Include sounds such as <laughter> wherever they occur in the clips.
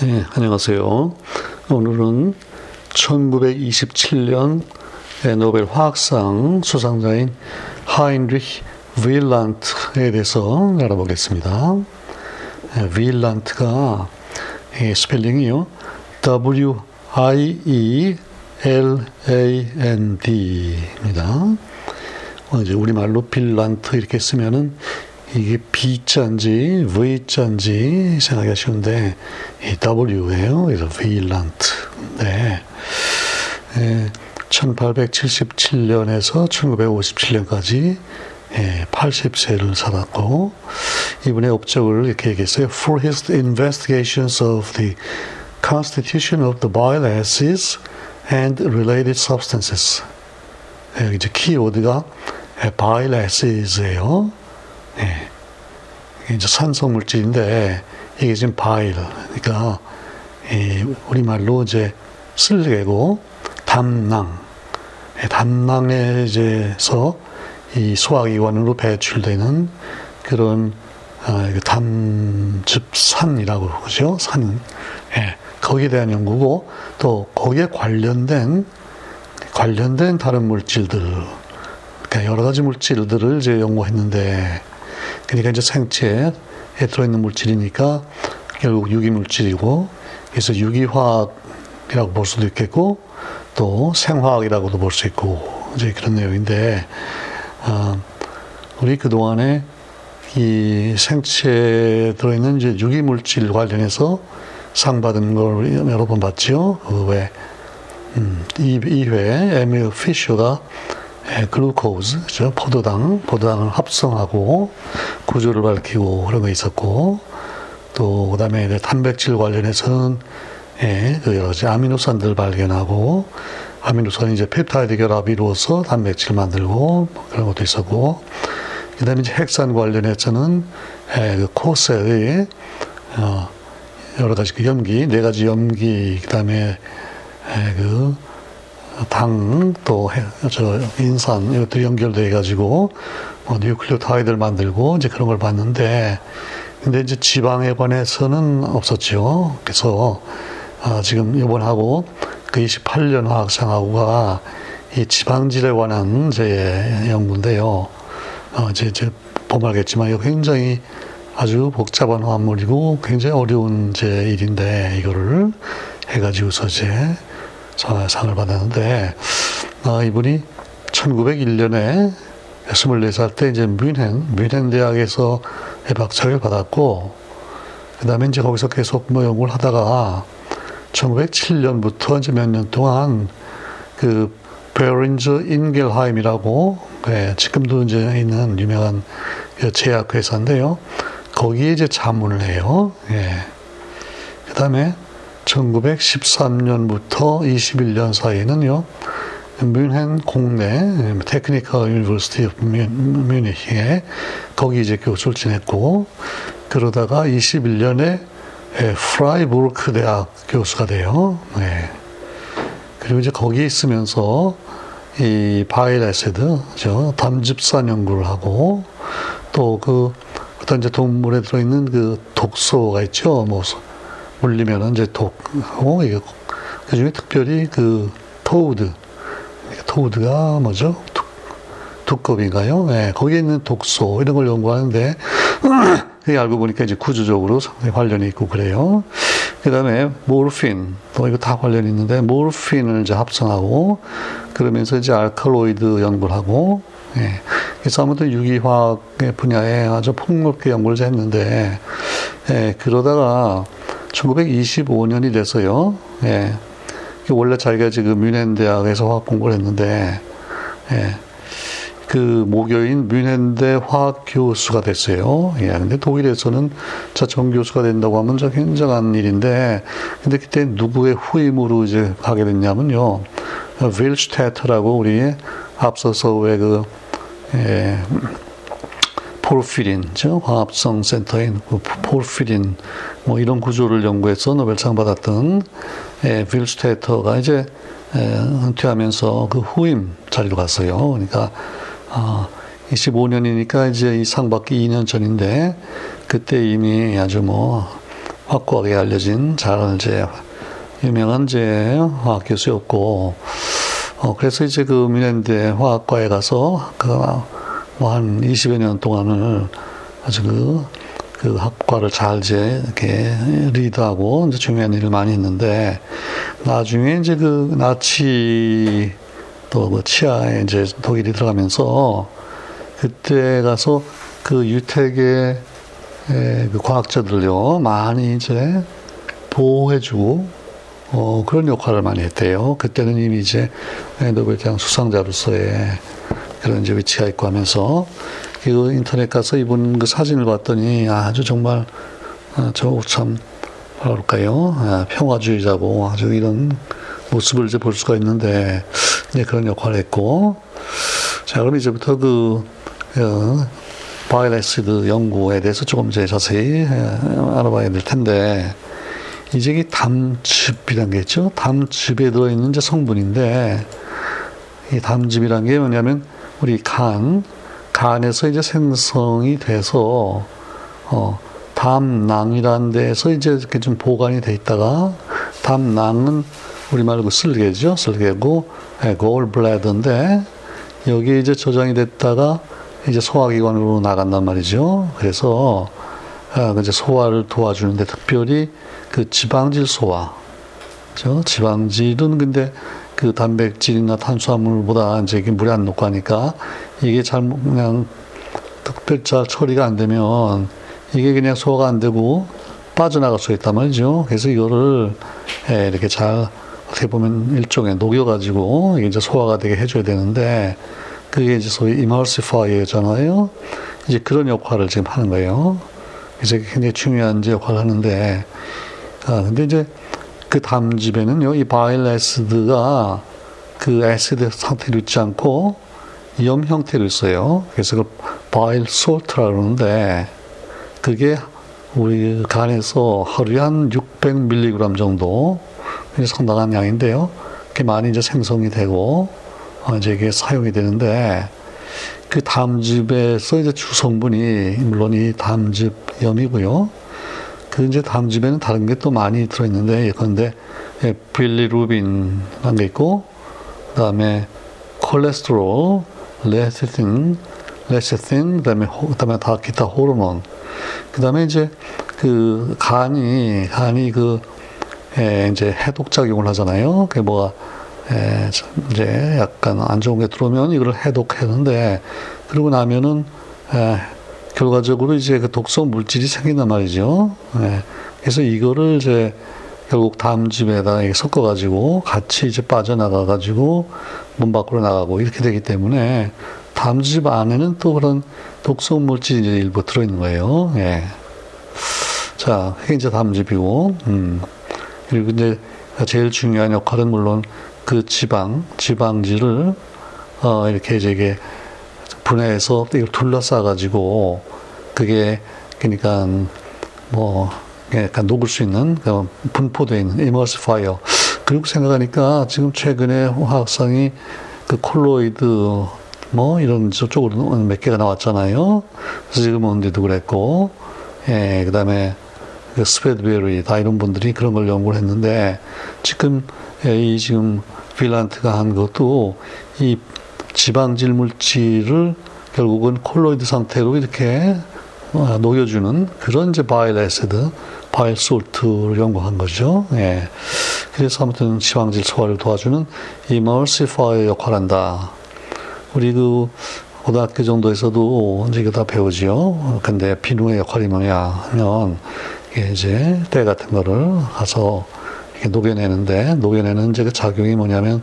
네, 안녕하세요. 오늘은 1927년 노벨 화학상 수상자인 하인리히 윌란트에 대해서 알아보겠습니다. 윌란트가 스펠링이요. W I E L A N D입니다. 이제 우리말로 빌란트 이렇게 쓰면은 이게 B자인지 V자인지 생각하기 쉬운데 이 W예요. 그래서. 네. 예, 1877년에서 1957년까지 예, 80세를 살았고 이분의 업적을 이렇게 얘기했어요. For his investigations of the constitution of the bile acids and related substances. 예, 이제 키워드가 bile acids예요. 예. 이제 산소 물질인데 이게 지금 바일 그러니까 우리말로 이제 쓸개고 담낭. 예, 담낭에 이제서 이 소화기관으로 배출되는 그런 아, 담즙산이라고 그러죠? 산 예, 거기에 대한 연구고 또 거기에 관련된 관련된 다른 물질들 그러니까 여러 가지 물질들을 이제 연구했는데 그러니까 이제 생체에 들어있는 물질이니까 결국 유기물질이고 그래서 유기화학이라고 볼 수도 있겠고 또 생화학이라고도 볼 수 있고 이제 그런 내용인데 어, 우리 그 동안에 이 생체에 들어있는 이제 유기물질 관련해서 상 받은 걸 여러 번 봤죠. 그 왜 음, 2회 에밀 피셔가 예, 글루코즈, 그죠? 포도당, 포도당을 합성하고 구조를 밝히고 그런 거 있었고, 또, 그 다음에 단백질 관련해서는, 예, 그 여러 가지 아미노산들 발견하고, 아미노산이 이제 펩타이드 결합이 이루어서 단백질 만들고, 뭐 그런 것도 있었고, 그 다음에 이제 핵산 관련해서는, 예, 그 코셀이, 어, 여러 가지 그 염기, 네 가지 염기, 그 다음에, 예, 그, 당, 또, 저, 인산, 이것도 연결돼 가지고, 뭐, 뉴클리오타이드를 만들고, 이제 그런 걸 봤는데, 근데 이제 지방에 관해서는 없었죠. 그래서, 아, 지금 이번하고, 그 28년 화학상하고가 이 지방질에 관한 제 연구인데요. 어, 이제, 이제 보면 알겠지만, 이거 굉장히 아주 복잡한 화물이고, 굉장히 어려운 제 일인데, 이거를 해가지고서 이제, 상을 받았는데, 아, 이분이 1901년에 24살 때 이제 뮌헨, 뮌헨 대학에서 박사를 받았고, 그 다음에 이제 거기서 계속 뭐 연구를 하다가 1907년부터 이제 몇 년 동안 그 Boehringer Ingelheim이라고 네, 지금도 이제 있는 유명한 그 제약회사인데요. 거기에 이제 자문을 해요. 예. 그 다음에 1913년부터 21년 사이에는요, 뮌헨 공대 Technical University Munich에 거기 이제 교수를 지냈고 그러다가 21년에 프라이부르크 대학 교수가 돼요. 네. 그리고 이제 거기에 있으면서 이 bile acid, 저 담즙산 연구를 하고 또 그 어떤 이제 동물에 들어있는 그 독소가 있죠. 뭐 물리면은 이제 독하고 이게 그 중에 특별히 그 toad toad가 뭐죠? 두꺼비인가요? 네, 거기에 있는 독소 이런 걸 연구하는데 <clears throat> 그게 알고 보니까 이제 구조적으로 상당히 관련이 있고 그래요. 그 다음에 모르핀 또 이거 다 관련이 있는데 모르핀을 이제 합성하고 그러면서 이제 알칼로이드 연구를 하고 예. 그래서 아무튼 유기화학 분야에 아주 폭넓게 연구를 했는데 예, 그러다가 1925년이 돼서요. 예. 원래 자기가 지금 뮌헨 대학에서 화학 공부를 했는데, 예. 그 모교인 뮌헨대 화학 교수가 됐어요. 예. 근데 독일에서는 자정 교수가 된다고 하면 저 굉장한 일인데, 근데 그때 누구의 후임으로 이제 가게 됐냐면요. 윌슈테트라고 우리 앞서서 왜그 예, 포르피린, 즉 화합성 센터인 그 포르피린 뭐 이런 구조를 연구해서 노벨상 받았던 에, 빌스테이터가 이제 에, 은퇴하면서 그 후임 자리로 갔어요. 그러니까 어, 25년이니까 이제 이 상 받기 2년 전인데 그때 이미 아주 뭐 확고하게 알려진 잘 이제 유명한 이제 화학 교수였고 어 그래서 이제 그 미랜드 화학과에 가서 그 뭐 한 20여 년 동안을 아주 그, 그 학과를 잘 이제 이렇게 리드하고 이제 중요한 일을 많이 했는데 나중에 이제 그 나치 또그 치아에 이제 독일이 들어가면서 그때 가서 그 유택의 그 과학자들요 많이 이제 보호해주고 어, 그런 역할을 많이 했대요. 그때는 이미 이제 노벨상 수상자로서의 그런 이제 위치가 있고 하면서 그 인터넷 가서 이분 그 사진을 봤더니 아주 정말 아, 저참 뭐랄까요 아, 평화주의자고 아주 이런 모습을 이제 볼 수가 있는데 이제 그런 역할을 했고 자 그럼 이제부터 그 어, 바이러스드 연구에 대해서 조금 이제 자세히 어, 알아봐야 될 텐데 이제 이 담즙이란 게 있죠. 담즙에 들어있는 이제 성분인데 이 담즙이란 게 뭐냐면 우리 간 간에서 이제 생성이 돼서 어 담낭이라는 데서 이제 이렇게 좀 보관이 돼 있다가 담낭은 우리말로 그 쓸개죠. 쓸개고 골블래드인데 여기 이제 저장이 됐다가 이제 소화기관으로 나간단 말이죠. 그래서 아, 이제 소화를 도와주는데 특별히 그 지방질 소화, 저 지방질은 근데 그 단백질이나 탄수화물보다 이제 물에 안 녹고 하니까 이게 잘 그냥 특별 잘 처리가 안 되면 이게 그냥 소화가 안 되고 빠져나갈 수 있단 말이죠. 그래서 이거를 예, 이렇게 잘 어떻게 보면 일종의 녹여가지고 이제 소화가 되게 해줘야 되는데 그게 이제 소위 이머시파이어잖아요. 이제 그런 역할을 지금 하는 거예요. 그래서 굉장히 중요한 이제 역할을 하는데, 아, 근데 이제 그 담즙에는요, 이 바일 에스드가 그 에시드 상태로 있지 않고 염 형태로 있어요. 그래서 그 바일 솔트라 그러는데, 그게 우리 간에서 하루에 한 600mg 정도, 상당한 양인데요. 그게 많이 이제 생성이 되고, 어, 이제 이게 사용이 되는데 그 담즙에서 이제 주성분이 물론 이 담즙염이고요. 그 이제 담즙에는 다른 게 또 많이 들어있는데 예컨대 예, 빌리루빈한 게 있고 그다음에 콜레스테롤, 레시틴, 레시틴, 그다음에 호, 그다음에 다 기타 호르몬. 그다음에 이제 그 간이 간이 그 예, 이제 해독 작용을 하잖아요. 그게 뭐가 에, 이제 약간 안 좋은 게 들어오면 이걸 해독했는데 그러고 나면은 에, 결과적으로 이제 그 독성 물질이 생긴단 말이죠. 에, 그래서 이거를 이제 결국 담즙에다 섞어 가지고 같이 이제 빠져나가 가지고 문 밖으로 나가고 이렇게 되기 때문에 담즙 안에는 또 그런 독성 물질이 이제 일부 들어있는 거예요. 예. 자, 이게 이제 담즙이고, 음. 그리고 이제 제일 중요한 역할은 물론 그 지방, 지방지를 어, 이렇게 이제 이게 분해해서 이걸 둘러싸 가지고 그게 그러니까 뭐 약간 녹을 수 있는 그 분포되어 있는 이머스파이어. 그리고 생각하니까 지금 최근에 화학상이 그 콜로이드 뭐 이런 저쪽으로 몇 개가 나왔잖아요. 그래서 지금 언제도 그랬고, 예, 그 다음에 그 스베드베리 다 이런 분들이 그런 걸 연구를 했는데 지금 예, 이 지금 빌란트가 한 것도 이 지방질 물질을 결국은 콜로이드 상태로 이렇게 어, 녹여주는 그런 이제 bile acid, bile salt를 연구한 거죠. 예. 그래서 아무튼 지방질 소화를 도와주는 emulsifier의 역할을 한다. 우리 그 고등학교 정도에서도 이제 이거 다 배우지요. 근데 비누의 역할이 뭐냐 하면 이제 때 같은 거를 가서 이렇게 녹여내는데 녹여내는 이제 그 작용이 뭐냐면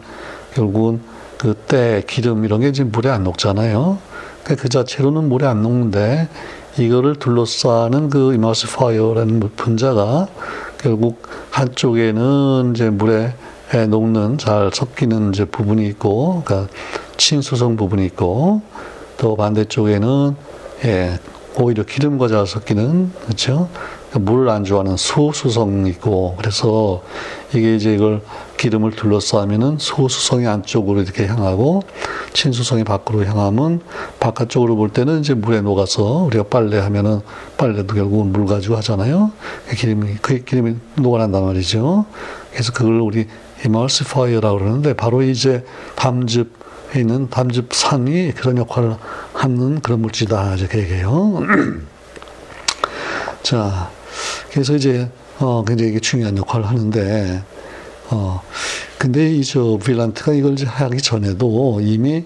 결국은 그 때 기름 이런 게 지금 물에 안 녹잖아요. 그러니까 그 자체로는 물에 안 녹는데 이거를 둘러싸는 그 이머시파이어라는 분자가 결국 한쪽에는 이제 물에 녹는 잘 섞이는 이제 부분이 있고, 그러니까 친수성 부분이 있고, 또 반대쪽에는 예, 오히려 기름과 잘 섞이는 그렇죠. 물을 안 좋아하는 소수성이 있고 그래서 이게 이제 이걸 기름을 둘러싸면은 소수성이 안쪽으로 이렇게 향하고 친수성이 밖으로 향하면 바깥쪽으로 볼 때는 이제 물에 녹아서 우리가 빨래 하면은 빨래도 결국은 물 가지고 하잖아요. 그 기름이 그 기름이 녹아난단 말이죠. 그래서 그걸 우리 이멀시파이어라고 그러는데 바로 이제 담즙에 있는 담즙산이 그런 역할을 하는 그런 물질이다 이렇게 얘기해요. <clears throat> 자, 그래서 이제 어 굉장히 중요한 역할을 하는데 어 근데 이 저 빌란트가 이걸 하기 전에도 이미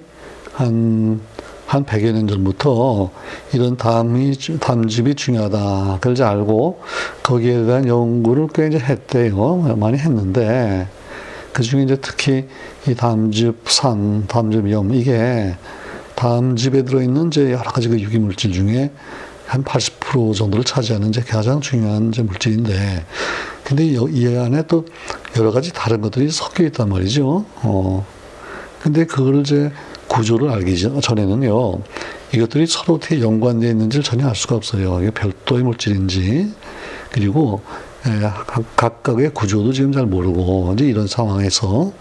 한 한 100여 년 전부터 이런 담이, 담즙이 중요하다. 그걸 이제 알고 거기에 대한 연구를 꽤 이제 했대요. 많이 했는데 그 중에 이제 특히 이 담즙 산, 담즙 염, 이게 담즙에 들어있는 이제 여러 가지 그 유기물질 중에 한 80% 정도를 차지하는 이제 가장 중요한 이제 물질인데, 근데 이 안에 또 여러 가지 다른 것들이 섞여 있단 말이죠. 어. 근데 그거를 이제 구조를 알기 전에는요, 이것들이 서로 어떻게 연관되어 있는지를 전혀 알 수가 없어요. 이게 별도의 물질인지, 그리고 예, 각각의 구조도 지금 잘 모르고, 이제 이런 상황에서,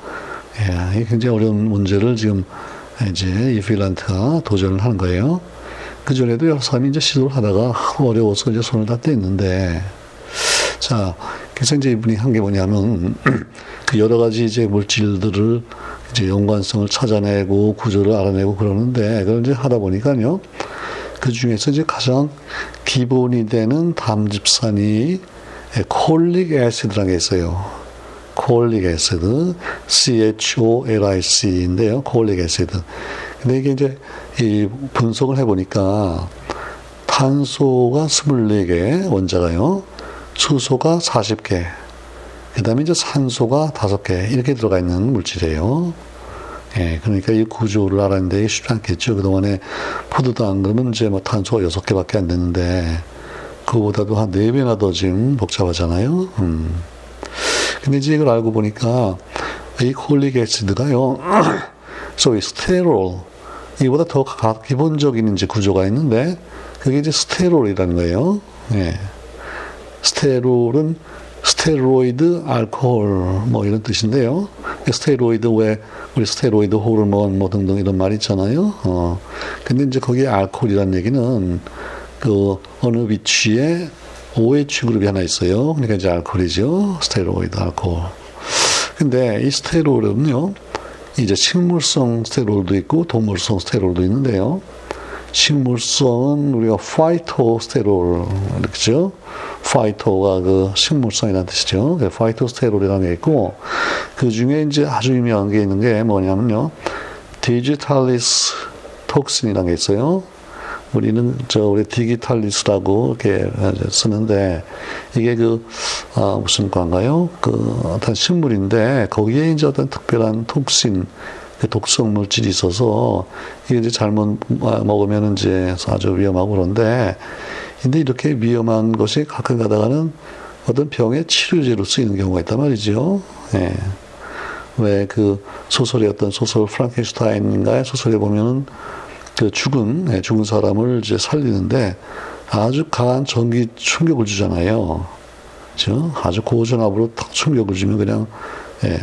예, 굉장히 어려운 문제를 지금 이제 이 필란트가 도전을 하는 거예요. 그 전에도 여러 사람이 이제 시도를 하다가 어려워서 이제 손을 다 뗐는데, 자, 그래서 이제 이분이 한 게 뭐냐면, <clears throat> 그 여러 가지 이제 물질들을 이제 연관성을 찾아내고 구조를 알아내고 그러는데, 그걸 이제 하다 보니까요, 그 중에서 이제 가장 기본이 되는 담즙산이 cholic acid라는 게 있어요. cholic acid, CHOLIC인데요. cholic acid. 근데 이게 이제 이 분석을 해보니까 탄소가 24개 원자가요. 수소가 40개. 그 다음에 이제 산소가 5개. 이렇게 들어가 있는 물질이에요. 예, 그러니까 이 구조를 알아내는 데 쉽지 않겠죠. 그동안에 포도도 안 그러면 이제 뭐 탄소가 6개밖에 안 되는데, 그거보다도 한 4배나 더 지금 복잡하잖아요. 음. 근데 이제 이걸 알고 보니까 이 콜릭 애시드가요, <coughs> 소위 스테롤, 이보다 더 기본적인 이제 구조가 있는데, 그게 이제 스테롤이라는 거예요. 예. 스테롤은 스테로이드 알코올 뭐 이런 뜻인데요. 스테로이드 왜 우리 스테로이드 호르몬 뭐 등등 이런 말 있잖아요. 어. 근데 이제 거기에 알코올이라는 얘기는 그 어느 위치에 OH 그룹이 하나 있어요. 그러니까 이제 알코올이죠. 스테로이드 알코올. 근데 이 스테롤은요. 이제 식물성 스테롤도 있고 동물성 스테롤도 있는데요. 식물성은 우리가 phytosterol 그렇죠? phyto가 그 식물성이라는 뜻이죠. 그 phytosterol이라는 게 있고 그 중에 이제 아주 유명한 게 있는 게 뭐냐면요. digitalis toxin이라는 게 있어요. 우리는 저 우리 디지탈리스라고 이렇게 쓰는데 이게 그 아, 무슨 과인가요? 그 어떤 식물인데 거기에 이제 어떤 특별한 toxin 그 독성 물질이 있어서 이게 이제 잘못 먹으면 이제 아주 위험하고 그런데 근데 이렇게 위험한 것이 가끔 가다가는 어떤 병의 치료제로 쓰이는 경우가 있단 말이죠. 예. 왜 그 소설의 어떤 소설 프랑켄슈타인인가의 소설에 보면은 그 죽은 예, 죽은 사람을 이제 살리는데 아주 강한 전기 충격을 주잖아요. 그죠? 아주 고전압으로 탁 충격을 주면 그냥 예,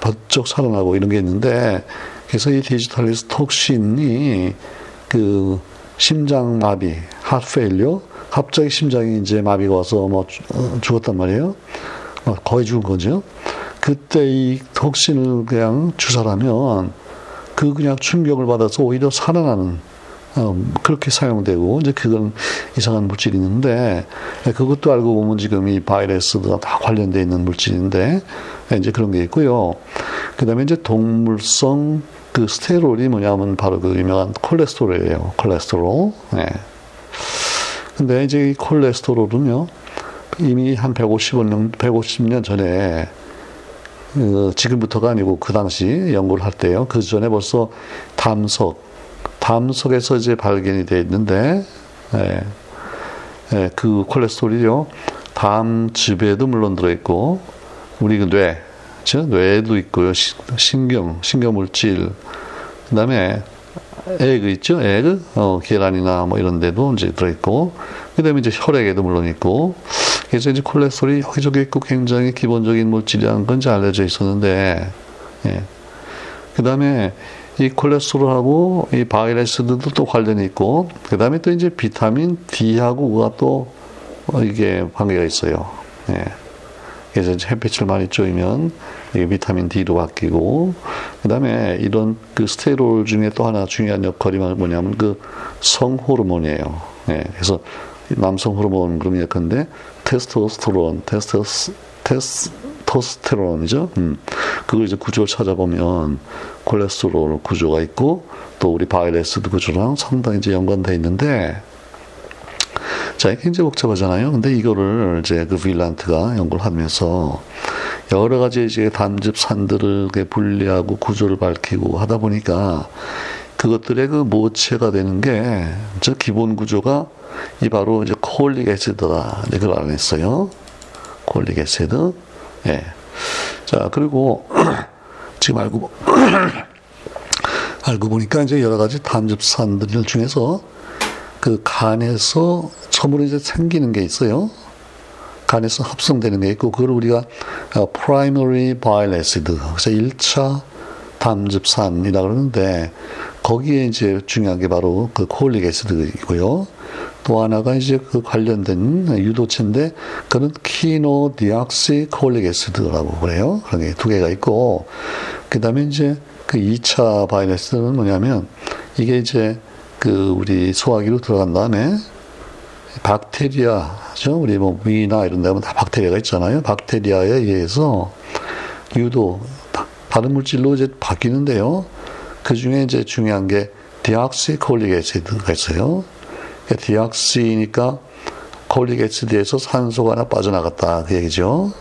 번쩍 살아나고 이런 게 있는데 그래서 이 디지털리스 톡신이 그 심장 마비, 하트페일리어 갑자기 심장이 이제 마비가 와서 뭐 어, 죽었단 말이에요. 뭐 거의 죽은 거죠. 그때 이 톡신을 그냥 주사라면 그 그냥 충격을 받아서 오히려 살아나는 어, 그렇게 사용되고 이제 그건 이상한 물질이 있는데 그것도 알고 보면 지금 이 바이러스가 다 관련돼 있는 물질인데 이제 그런 게 있고요. 그 다음에 이제 동물성 그 스테롤이 뭐냐면 바로 그 유명한 콜레스테롤이에요. 콜레스테롤. 네. 근데 이제 이 콜레스테롤은요 이미 한 150년 150년 전에 그 지금부터가 아니고 그 당시 연구를 할 때요. 그 전에 벌써 담석 담석에서 이제 발견이 돼 있는데, 예, 예, 그 콜레스테롤이요. 담즙에도 물론 들어있고, 우리 그 뇌, 즉 뇌에도 있고요. 신경, 신경물질, 그 다음에 에그 있죠? 에그? 어, 계란이나 뭐 이런 데도 이제 들어있고, 그 다음에 이제 혈액에도 물론 있고, 그래서 이제 콜레스테롤이 여기저기 있고 굉장히 기본적인 물질이라는 건 이제 알려져 있었는데, 예. 그 다음에 이 콜레스테롤하고 이 바이레스들도 또 관련이 있고, 그 다음에 또 이제 비타민 D하고가 또 이게 관계가 있어요. 예. 그래서 햇빛을 많이 쬐면 이게 비타민 D로 바뀌고, 그 다음에 이런 그 스테롤 중에 또 하나 중요한 역할이 뭐냐면 그 성 호르몬이에요. 예. 그래서 남성 호르몬 그러면 예컨대 테스토스테론, 테스토스, 테스토스테론이죠. 음. 그걸 이제 구조를 찾아보면 콜레스테롤 구조가 있고 또 우리 바이러스도 구조랑 상당히 이제 연관돼 있는데 자, 굉장히 복잡하잖아요. 근데 이거를 이제 그 빌란트가 연구를 하면서 여러 가지 이제 담즙 산들을 분리하고 구조를 밝히고 하다 보니까 그것들의 그 모체가 되는 게, 저 기본 구조가 이 바로 이제 콜릭 애시드다. 이제 그걸 알아냈어요. 콜릭 애시드. 예. 자, 그리고 <clears throat> 지금 알고, <clears throat> 알고 보니까 이제 여러 가지 담즙산들 중에서 그 간에서 처음으로 이제 생기는 게 있어요. 간에서 합성되는 게 있고, 그걸 우리가 primary bile acid, 그래서 1차 담즙산이라 그러는데, 거기에 이제 중요한 게 바로 그 콜릭 애시드이고요. 또 하나가 이제 그 관련된 유도체인데, 그는 chenodeoxycholic acid라고 그래요. 그런 게 두 개가 있고, 그 다음에 이제 그 2차 바이러스는 뭐냐면, 이게 이제 그 우리 소화기로 들어간 다음에 박테리아죠. 우리 뭐 위나 이런 데 보면 다 박테리아가 있잖아요. 박테리아에 의해서 유도 다른 물질로 이제 바뀌는데요. 그 중에 이제 중요한 게 deoxycholic acid가 있어요. deoxy니까 cholic acid에서 산소가 하나 빠져나갔다 그 얘기죠.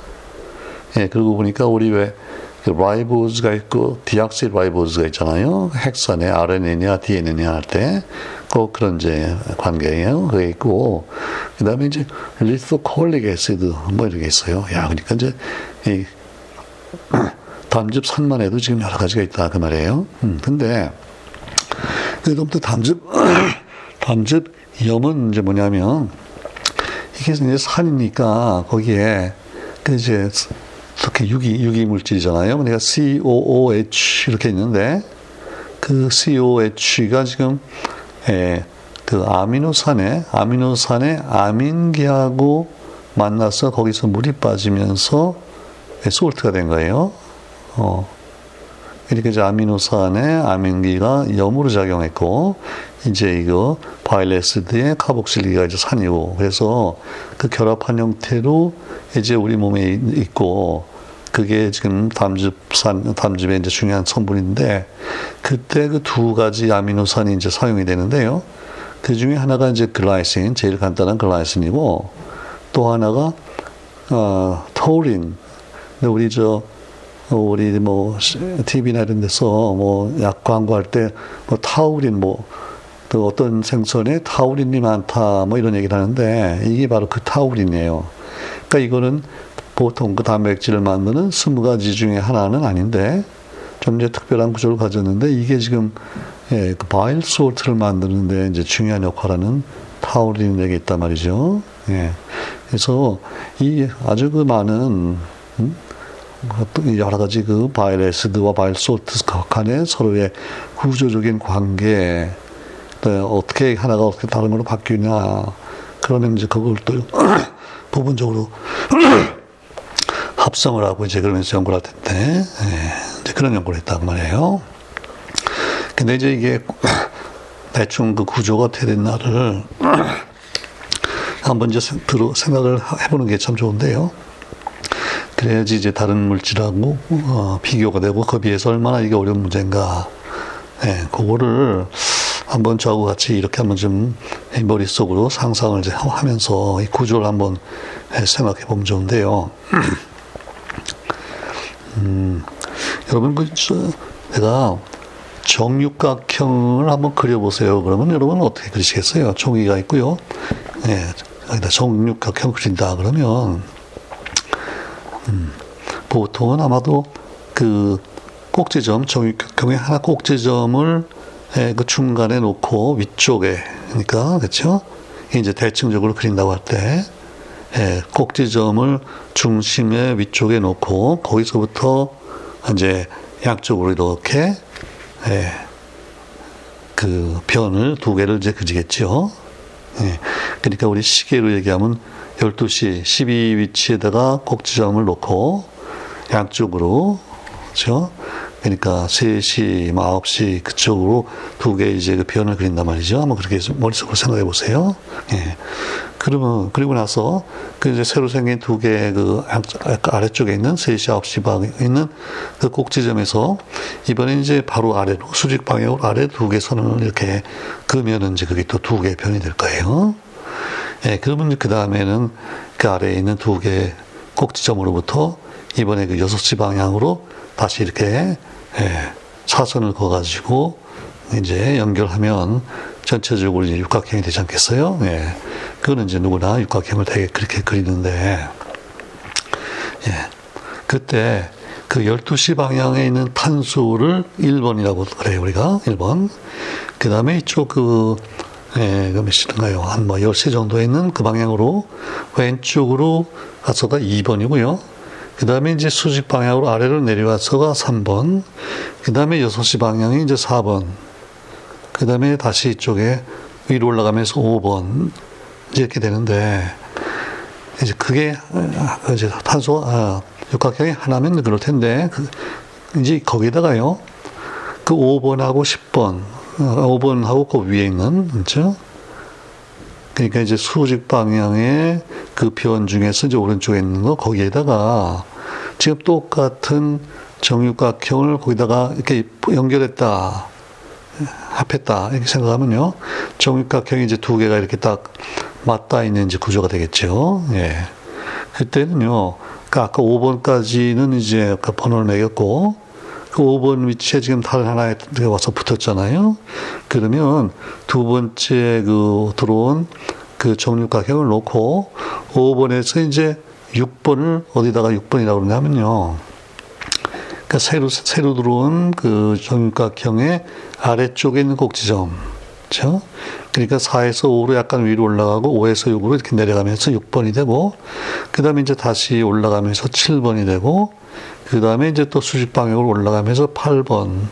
예, 그리고 보니까 우리 왜 ribose가 있고 deoxyribose가 있잖아요. 핵산에 RNA냐 DNA냐 할 때 꼭 그런 이제 관계예요. 그게 있고 그다음에 이제 lithocholic acid 뭐 이렇게 있어요. 야, 그러니까 이제 이 <clears throat> 담즙 산만 해도 지금 여러 가지가 있다 그 말이에요. 음, 근데 그다음부터 담즙 담즙 염은 이제 뭐냐면 이게 이제 산이니까 거기에 그 이제 특히 유기, 유기 물질이잖아요. 그러니까 COOH 이렇게 있는데 그 COH가 지금 예, 그 아미노산에 아미노산에 아민기하고 만나서 거기서 물이 빠지면서 솔트가 된 거예요. 어. 이렇게 이제 아미노산에 아민기가 염으로 작용했고 이제 이거 바일레스드의 카복실리가 이제 산이고 그래서 그 결합한 형태로 이제 우리 몸에 있고 그게 지금 담즙산 담즙의 이제 중요한 성분인데 그때 그 두 가지 아미노산이 이제 사용이 되는데요. 그 중에 하나가 이제 글라이신 제일 간단한 글라이신이고 또 하나가 어, 토린 우리 저 우리 뭐 TV나 이런 데서 뭐 약 광고할 때 뭐 타우린 뭐 또 어떤 생선에 타우린이 많다 뭐 이런 얘기를 하는데 이게 바로 그 타우린이에요. 그러니까 이거는 보통 그 단백질을 만드는 스무 가지 중에 하나는 아닌데 좀 이제 특별한 구조를 가졌는데 이게 지금 예, 그 bile salt를 만드는데 이제 중요한 역할하는 타우린이란 게 있단 말이죠. 예. 그래서 이 아주 그 많은 음? 여러 가지 그 bile acid와 bile salt 간의 서로의 구조적인 관계, 어떻게 하나가 어떻게 다른 걸로 바뀌냐, 그러면 이제 그걸 또 <clears throat> 부분적으로 <clears throat> 합성을 하고 이제 그러면서 연구를 할 텐데, 예, 그런 연구를 했단 말이에요. 근데 이제 이게 <clears throat> 대충 그 구조가 어떻게 됐나를 <clears throat> 한번 이제 생각을 해보는 게 참 좋은데요. 그래야지 이제 다른 물질하고 어, 비교가 되고 그 비해서 얼마나 이게 어려운 문제인가. 예, 그거를 한번 저하고 같이 이렇게 한번 좀 머릿속으로 상상을 이제 하면서 이 구조를 한번 생각해 보면 좋은데요. <clears throat> 음, 여러분, 그, 저, 내가 정육각형을 한번 그려보세요. 그러면 여러분 어떻게 그리시겠어요? 종이가 있고요. 예, 여기다 정육각형 그린다. 그러면, 음, 보통은 아마도 그 꼭지점, 정육경에 하나 꼭지점을 예, 그 중간에 놓고 위쪽에, 그러니까, 그렇죠? 이제 대칭적으로 그린다고 할 때, 예, 꼭지점을 중심의 위쪽에 놓고 거기서부터 이제 양쪽으로 이렇게 예, 그 변을 두 개를 이제 그리겠죠. 예, 그러니까 우리 시계로 얘기하면 12시 12 위치에다가 꼭지점을 놓고 양쪽으로 그렇죠? 그러니까 3시, 9시 뭐 그쪽으로 두 개 이제 그 변을 그린단 말이죠. 한번 그렇게 머릿속으로 생각해 보세요. 예. 그러면, 그리고 나서 그 이제 새로 생긴 두 개 그 아래쪽에 있는 3시, 9시 방에 있는 그 꼭지점에서 이번에 이제 바로 아래로 수직 방향으로 아래 두 개 선을 이렇게 그으면 이제 그게 또 두 개 변이 될 거예요. 예. 그러면 그 다음에는 그 아래에 있는 두 개 꼭지점으로부터 이번에 그 6시 방향으로 다시 이렇게 예, 사선을 그어가지고 이제 연결하면 전체적으로 이제 육각형이 되지 않겠어요? 예. 그거는 이제 누구나 육각형을 되게 그렇게 그리는데, 예. 그때 그 12시 방향에 있는 탄수를 1번이라고 그래요, 우리가. 1번. 그 다음에 이쪽 그, 예, 그 몇시인가요? 한뭐 10시 정도에 있는 그 방향으로 왼쪽으로 가서가 2번이고요. 그 다음에 이제 수직 방향으로 아래로 내려와서가 3번. 그 다음에 6시 방향이 이제 4번. 그 다음에 다시 이쪽에 위로 올라가면서 5번. 이렇게 되는데, 이제 그게, 아, 이제 탄소, 아, 육각형이 하나면 그럴 텐데, 그, 이제 거기다가요, 그 5번하고 10번, 5번하고 그 위에 있는, 그죠? 그러니까 이제 수직 방향의 그변 중에서 이제 오른쪽에 있는 거 거기에다가 지금 똑같은 정육각형을 거기다가 이렇게 연결했다. 합했다. 이렇게 생각하면요. 정육각형이 이제 두 개가 이렇게 딱 맞닿아 있는 이제 구조가 되겠죠. 예. 그때는요. 그러니까 아까 5번까지는 이제 아까 번호를 매겼고, 그 5번 위치에 지금 다른 하나에 와서 붙었잖아요. 그러면 두 번째 그 들어온 그 정육각형을 놓고 5번에서 이제 6번을 어디다가 6번이라고 그러냐면요. 그러니까 새로, 새로 들어온 그 정육각형의 아래쪽에 있는 꼭지점. 그죠? 그러니까 4에서 5로 약간 위로 올라가고 5에서 6으로 이렇게 내려가면서 6번이 되고, 그 다음에 이제 다시 올라가면서 7번이 되고, 그 다음에 이제 또 수직 방향으로 올라가면서 8번.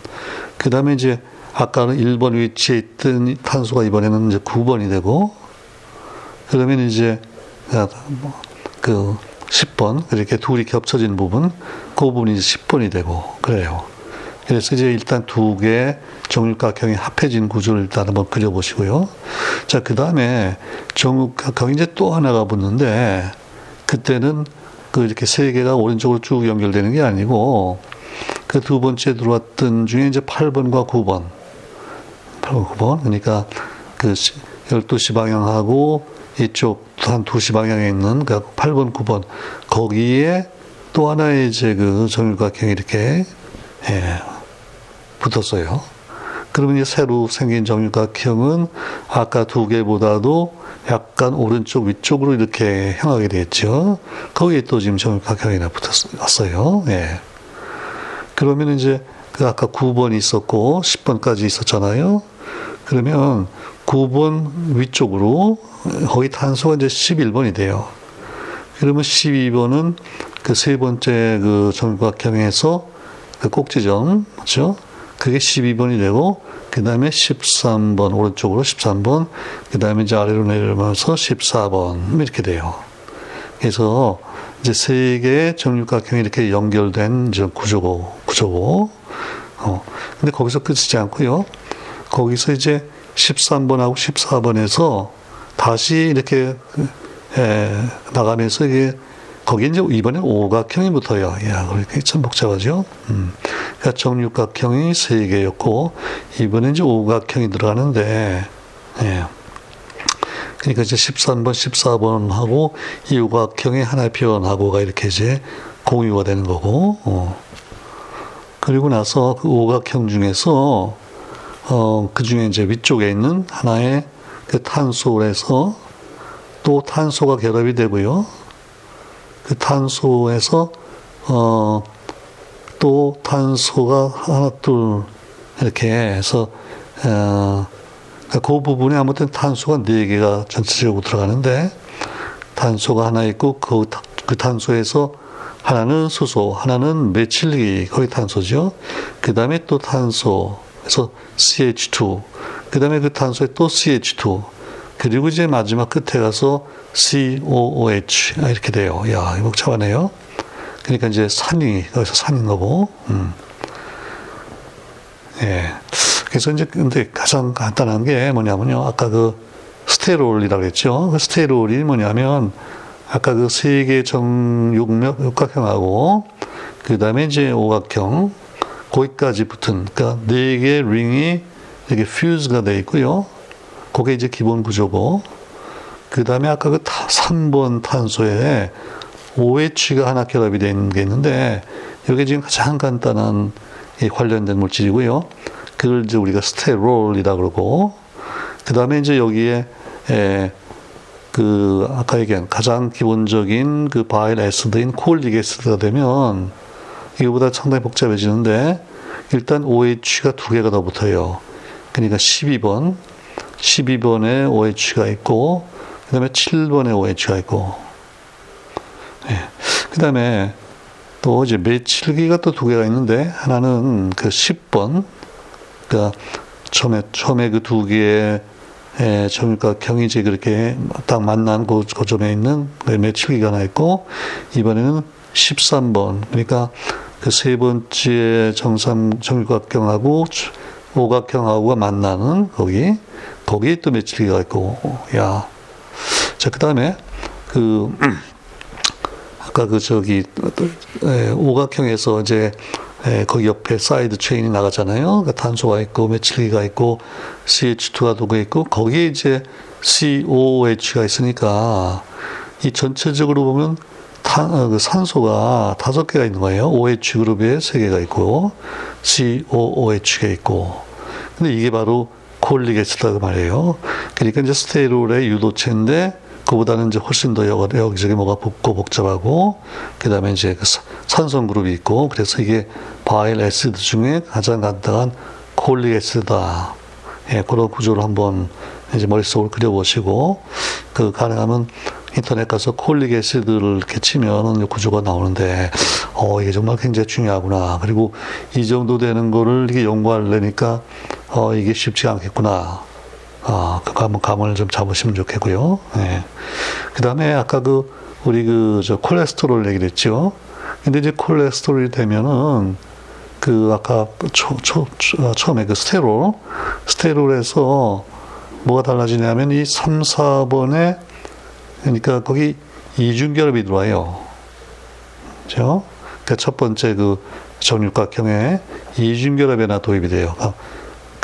그 다음에 이제 아까는 1번 위치에 있던 탄소가 이번에는 이제 9번이 되고, 그러면 이제 그 10번 이렇게 둘이 겹쳐진 부분 그 부분이 이제 10번이 되고 그래요. 그래서 이제 일단 두개 정육각형이 합해진 구조를 일단 한번 그려보시고요. 자, 그 다음에 정육각형이 이제 또 하나가 붙는데 그때는 그 이렇게 세 개가 오른쪽으로 쭉 연결되는 게 아니고 그 두 번째 들어왔던 중에 이제 8번과 9번. 8번, 9번. 그러니까 그 12시 방향하고 이쪽 한 2시 방향에 있는 그 8번, 9번 거기에 또 하나의 이제 그 정육각형이 이렇게 예, 붙었어요. 그러면 이제 새로 생긴 정육각형은 아까 두 개보다도 약간 오른쪽 위쪽으로 이렇게 향하게 되겠죠. 거기에 또 지금 정육각형이 붙었어요. 예. 그러면 이제 그 아까 9번이 있었고 10번까지 있었잖아요. 그러면 9번 위쪽으로 거기 탄소가 이제 11번이 돼요. 그러면 12번은 그 세 번째 그 정각형에서 그 꼭지점, 그죠? 그게 12번이 되고, 그 다음에 13번, 오른쪽으로 13번, 그 다음에 이제 아래로 내려오면서 14번, 이렇게 돼요. 그래서 이제 세 개의 정육각형이 이렇게 연결된 이제 구조고, 구조고, 어. 근데 거기서 끝이지 않고요. 거기서 이제 13번하고 14번에서 다시 이렇게 에, 나가면서 이게 거기 이제 이번에 오각형이 붙어요. 야, 그렇게 참 복잡하죠. 음. 그러니까 정육각형이 세 개였고 이번에 이제 오각형이 들어가는데, 예. 그러니까 이제 13번, 14번하고 이 오각형의 하나의 표현하고가 이렇게 이제 공유가 되는 거고, 어. 그리고 나서 그 오각형 중에서 어, 그 중에 이제 위쪽에 있는 하나의 그 탄소에서 또 탄소가 결합이 되고요. 그 탄소에서 어, 또 탄소가 하나 둘 이렇게 해서 어, 그 부분에 아무튼 탄소가 네 개가 전체적으로 들어가는데 탄소가 하나 있고 그, 그 탄소에서 하나는 수소, 하나는 메칠리, 거의 탄소죠. 그 다음에 또 탄소, 그래서 CH2. 그 다음에 그 탄소에 또 CH2. 그리고 이제 마지막 끝에 가서 COOH. 아, 이렇게 돼요. 야, 복잡하네요. 그러니까 이제 산이, 여기서 산인 거고, 음. 예. 그래서 이제 근데 가장 간단한 게 뭐냐면요. 아까 그 스테롤이라고 했죠. 그 스테롤이 뭐냐면 아까 그 세 개 정육면 육각형하고 그 다음에 이제 오각형 거기까지 붙은 그러니까 네 개 링이 이렇게 퓨즈가 돼 있고요. 그게 이제 기본 구조고 그 다음에 아까 그 3번 탄소에 OH가 하나 결합이 되는 게 있는데 이게 지금 가장 간단한 관련된 물질이고요. 그걸 이제 우리가 스테롤이라 그러고 그 다음에 이제 여기에 에, 그 아까 얘기한 가장 기본적인 그 바일 에스드인 콜릭 에스드가 되면 이거보다 상당히 복잡해지는데 일단 OH가 두 개가 더 붙어요. 그러니까 12번, 12번에 OH가 있고 그 다음에 7번에 OH가 있고 네. 그 다음에 또 이제 메칠기가 또 두 개가 있는데 하나는 그 10번 그러니까 처음에 처음에 그 두 개의 예, 정육각형이 이제 그렇게 딱 만난 그 고점에 있는 매출기가 하나 있고, 이번에는 13번. 그러니까 그 세 번째 정삼 정육각형하고 오각형하고가 만나는 거기, 거기에 또 메칠기가 있고, 야. 자, 그 다음에 그, 아까 그 저기, 예, 오각형에서 이제 예, 거기 옆에 side chain이 나가잖아요. 그러니까 탄소가 있고 메칠기가 있고 CH2가 두 개 있고 거기에 이제 COOH가 있으니까 이 전체적으로 보면 탄, 어, 그 산소가 다섯 개가 있는 거예요. OH 그룹에 세 개가 있고 COOH가 있고 근데 이게 바로 acid다 그 말이에요. 그러니까 이제 스테롤의 유도체인데 그보다는 이제 훨씬 더 여기저기 뭐가 붙고 복잡하고 그다음에 이제 그 산성 그룹이 있고 그래서 이게 bile acid 중에 가장 간단한 cholic acid다. 예, 그런 구조를 한번 이제 머릿속으로 그려보시고 그 가능하면 인터넷 가서 콜릭 에시드를 이렇게 치면 구조가 나오는데 어 이게 정말 굉장히 중요하구나. 그리고 이 정도 되는 거를 이게 연구하려니까 어 이게 쉽지 않겠구나. 아, 그 감, 감을 좀 잡으시면 좋겠고요. 예. 그 다음에 아까 그, 우리 그, 저, 콜레스테롤 얘기를 했죠. 근데 이제 콜레스테롤이 되면은, 그, 아까 초, 초, 초, 어, 처음에 그 스테롤, 스테롤에서 뭐가 달라지냐면 이 3, 4번에, 그러니까 거기 이중결합이 들어와요. 그죠? 그러니까 첫 번째 그 정육각형에 이중결합이 하나 도입이 돼요. 그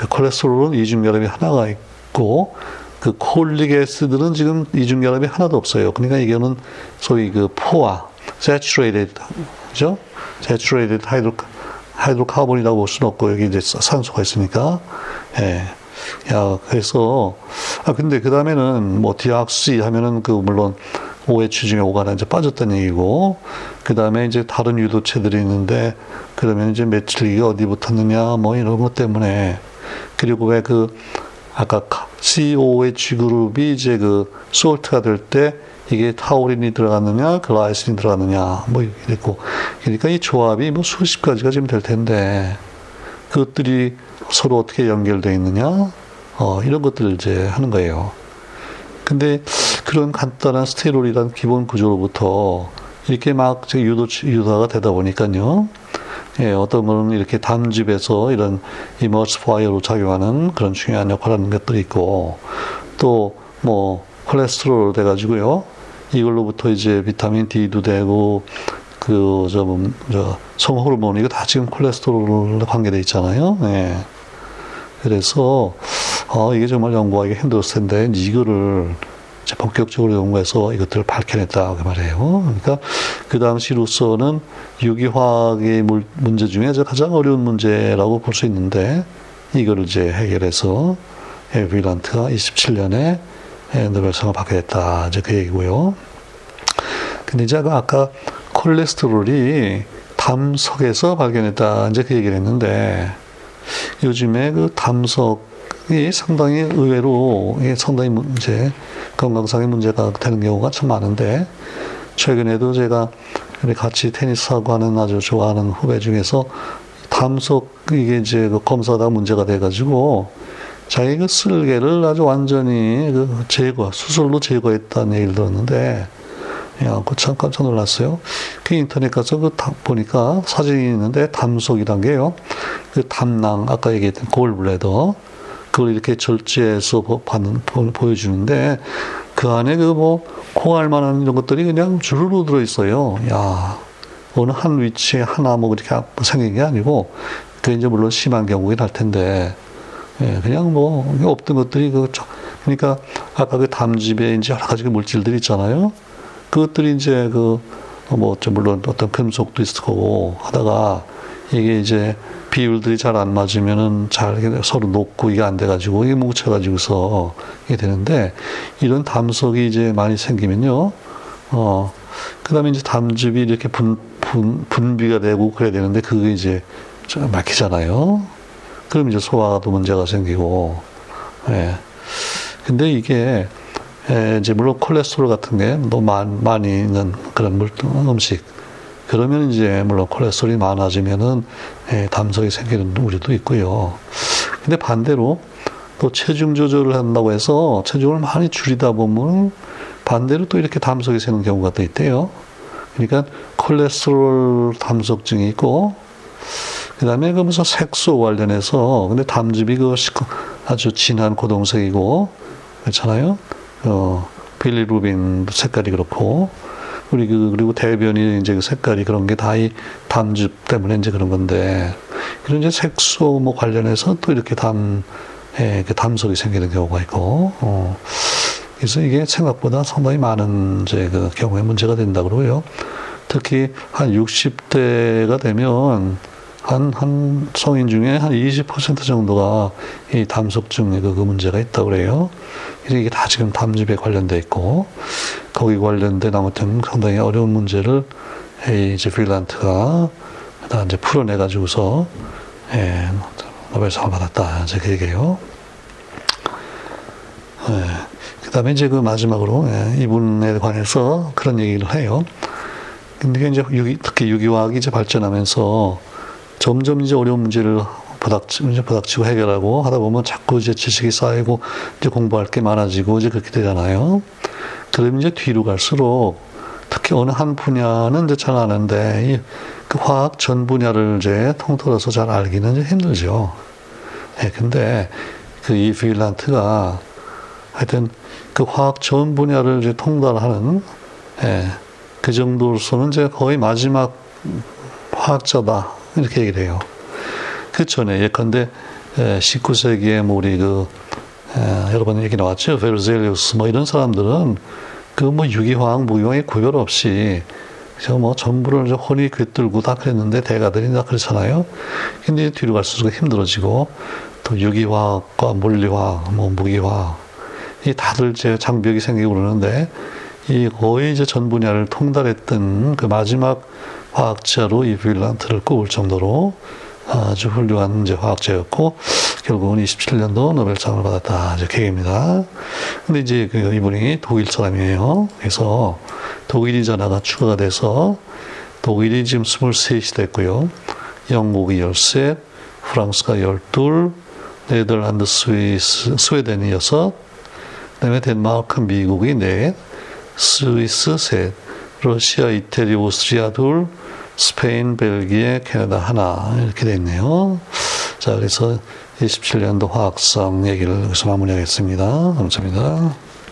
콜레스테롤은 이중결합이 하나가 있고, 그 콜릭 에스들은 지금 이중결합이 하나도 없어요. 그러니까 이거는 소위 그 포화, saturated, 그죠? saturated hydro, hydrocarbon이라고 볼 수는 없고 여기 이제 산소가 있으니까, 예. 야, 그래서, 아, 근데 그 다음에는 뭐 deoxy 하면은 그 물론 OH 중에 O가 이제 빠졌다는 얘기고, 그 다음에 이제 다른 유도체들이 있는데, 그러면 이제 메틸기가 어디 붙었느냐, 뭐 이런 것 때문에, 그리고 왜 그 아까 COH 그룹이 이제 그 salt가 될 때 이게 타우린이 들어갔느냐, 글라이신이 들어갔느냐, 뭐 이랬고. 그러니까 이 조합이 뭐 수십 가지가 지금 될 텐데 그것들이 서로 어떻게 연결되어 있느냐, 어, 이런 것들을 이제 하는 거예요. 근데 그런 간단한 스테롤이란 기본 구조로부터 이렇게 막 유도, 유도가 되다 보니까요. 예, 어떤 분은 이렇게 담즙에서 이런 이머스파이어로 작용하는 그런 중요한 역할을 하는 것들이 있고 또 뭐 콜레스테롤 돼가지고요 이걸로부터 이제 비타민 D도 되고 그저 뭐, 저 성호르몬 이거 다 지금 콜레스테롤 관계돼 있잖아요. 예. 그래서 어 이게 정말 연구하기 힘들었을 텐데 이거를 본격적으로 연구해서 이것들을 밝혀냈다 그 말이에요. 그러니까 그 당시로서는 유기화학의 문제 중에 가장 어려운 문제라고 볼 수 있는데 이거를 이제 해결해서 윌란트가 27년에 노벨상을 받게 됐다 이제 그 얘기고요. 근데 이제 아까 콜레스테롤이 담석에서 발견했다 이제 그 얘기를 했는데 요즘에 그 담석 이 상당히 의외로 이게 상당히 문제 건강상의 문제가 되는 경우가 참 많은데 최근에도 제가 같이 테니스하고 하는 아주 좋아하는 후배 중에서 담석 이게 이제 그 검사다 문제가 돼가지고 자기 그 쓸개를 아주 완전히 그 제거 수술로 제거했다는 얘기를 들었는데 야, 그 참 깜짝 놀랐어요. 그 인터넷 가서 그 보니까 사진이 있는데 담석이란 게요. 그 담낭 아까 얘기했던 골블레더 그걸 이렇게 절제해서 받는, 보여주는데 그 안에 그 뭐 콩알 만한 이런 것들이 그냥 주르르 들어 있어요. 야, 어느 한 위치에 하나 뭐 이렇게 생긴 게 아니고 그게 이제 물론 심한 경우긴 할 텐데 예, 그냥 뭐 없던 것들이 그 그러니까 아까 그 담즙에 이제 여러 가지 물질들이 있잖아요. 그것들이 이제 그 뭐 물론 어떤 금속도 있을 거고 하다가 이게 이제 비율들이 잘 안 맞으면은 잘 서로 녹고 이게 안 돼가지고 이게 뭉쳐가지고서 이게 되는데 이런 담석이 이제 많이 생기면요. 어, 그 다음에 이제 담즙이 이렇게 분, 분, 분비가 되고 그래야 되는데 그게 이제 막히잖아요. 그럼 이제 소화도 문제가 생기고, 예. 근데 이게, 예, 이제 물론 콜레스테롤 같은 게 너무 많이 있는 그런 물, 음식. 그러면 이제 물론 콜레스테롤이 많아지면은 예, 담석이 생기는 우려도 있고요. 근데 반대로 또 체중 조절을 한다고 해서 체중을 많이 줄이다 보면 반대로 또 이렇게 담석이 생기는 경우가 또 있대요. 그러니까 콜레스테롤 담석증이 있고 그 다음에 그 무슨 색소 관련해서 근데 담즙이 그 아주 진한 고동색이고 그렇잖아요. 어, 빌리루빈 색깔이 그렇고 우리 그 그리고 대변이 이제 그 색깔이 그런 게 다 이 담즙 때문에 이제 그런 건데 그런 이제 색소 뭐 관련해서 또 이렇게 담 예, 그 담석이 생기는 경우가 있고 어. 그래서 이게 생각보다 상당히 많은 이제 그 경우에 문제가 된다 그러고요. 특히 한 60대가 되면 한, 한 성인 중에 한 20% 정도가 이 담석증의 그, 그 문제가 있다고 그래요. 이게 다 지금 담즙에 관련돼 있고, 거기 관련된 아무튼 상당히 어려운 문제를 이제 필란트가 다 이제 풀어내가지고서, 예, 노벨상을 받았다. 이제 그 얘기예요. 예. 그 다음에 이제 그 마지막으로, 예, 이분에 관해서 그런 얘기를 해요. 근데 이제 유기, 특히 유기화학이 이제 발전하면서 점점 이제 어려운 문제를 부닥치고, 이제 부닥치고 해결하고 하다 보면 자꾸 이제 지식이 쌓이고 이제 공부할 게 많아지고 이제 그렇게 되잖아요. 그럼 이제 뒤로 갈수록 특히 어느 한 분야는 이제 잘 아는데 그 화학 전 분야를 이제 통틀어서 잘 알기는 이제 힘들죠. 예, 근데 그이 필란트가 하여튼 그 화학 전 분야를 이제 통달하는 예, 그 정도로서는 이제 거의 마지막 화학자다. 이렇게 얘기를 해요. 그 전에 예컨대 19세기에 뭐 우리 그 여러 번 얘기 나왔죠. 베르젤리우스 뭐 이런 사람들은 그 뭐 유기화학, 무기화학 구별 없이 그래서 뭐 전부를 훤히 꿰뚫고 다 그랬는데 대가들이 다 그렇잖아요. 근데 뒤로 갈수록 힘들어지고 또 유기화학과 물리화학, 뭐 무기화학 이 다들 이제 장벽이 생기고 그러는데 이 거의 이제 전 분야를 통달했던 그 마지막 화학자로 이 빌란트를 꼽을 정도로 아주 훌륭한 이제 화학자였고 결국은 27년도 노벨상을 받았다 이제 계획입니다. 근데 이제 그 이분이 독일 사람이에요. 그래서 독일인 전화가 추가가 돼서 독일이 지금 23이 됐고요. 영국이 13, 프랑스가 12, 네덜란드, 스위스, 스웨덴이 6, 그다음에 덴마크, 미국이 4, 스위스 셋, 러시아, 이태리, 오스트리아 둘, 스페인, 벨기에, 캐나다 하나 이렇게 돼 있네요. 자, 그래서 27년도 화학상 얘기를 여기서 마무리하겠습니다. 감사합니다.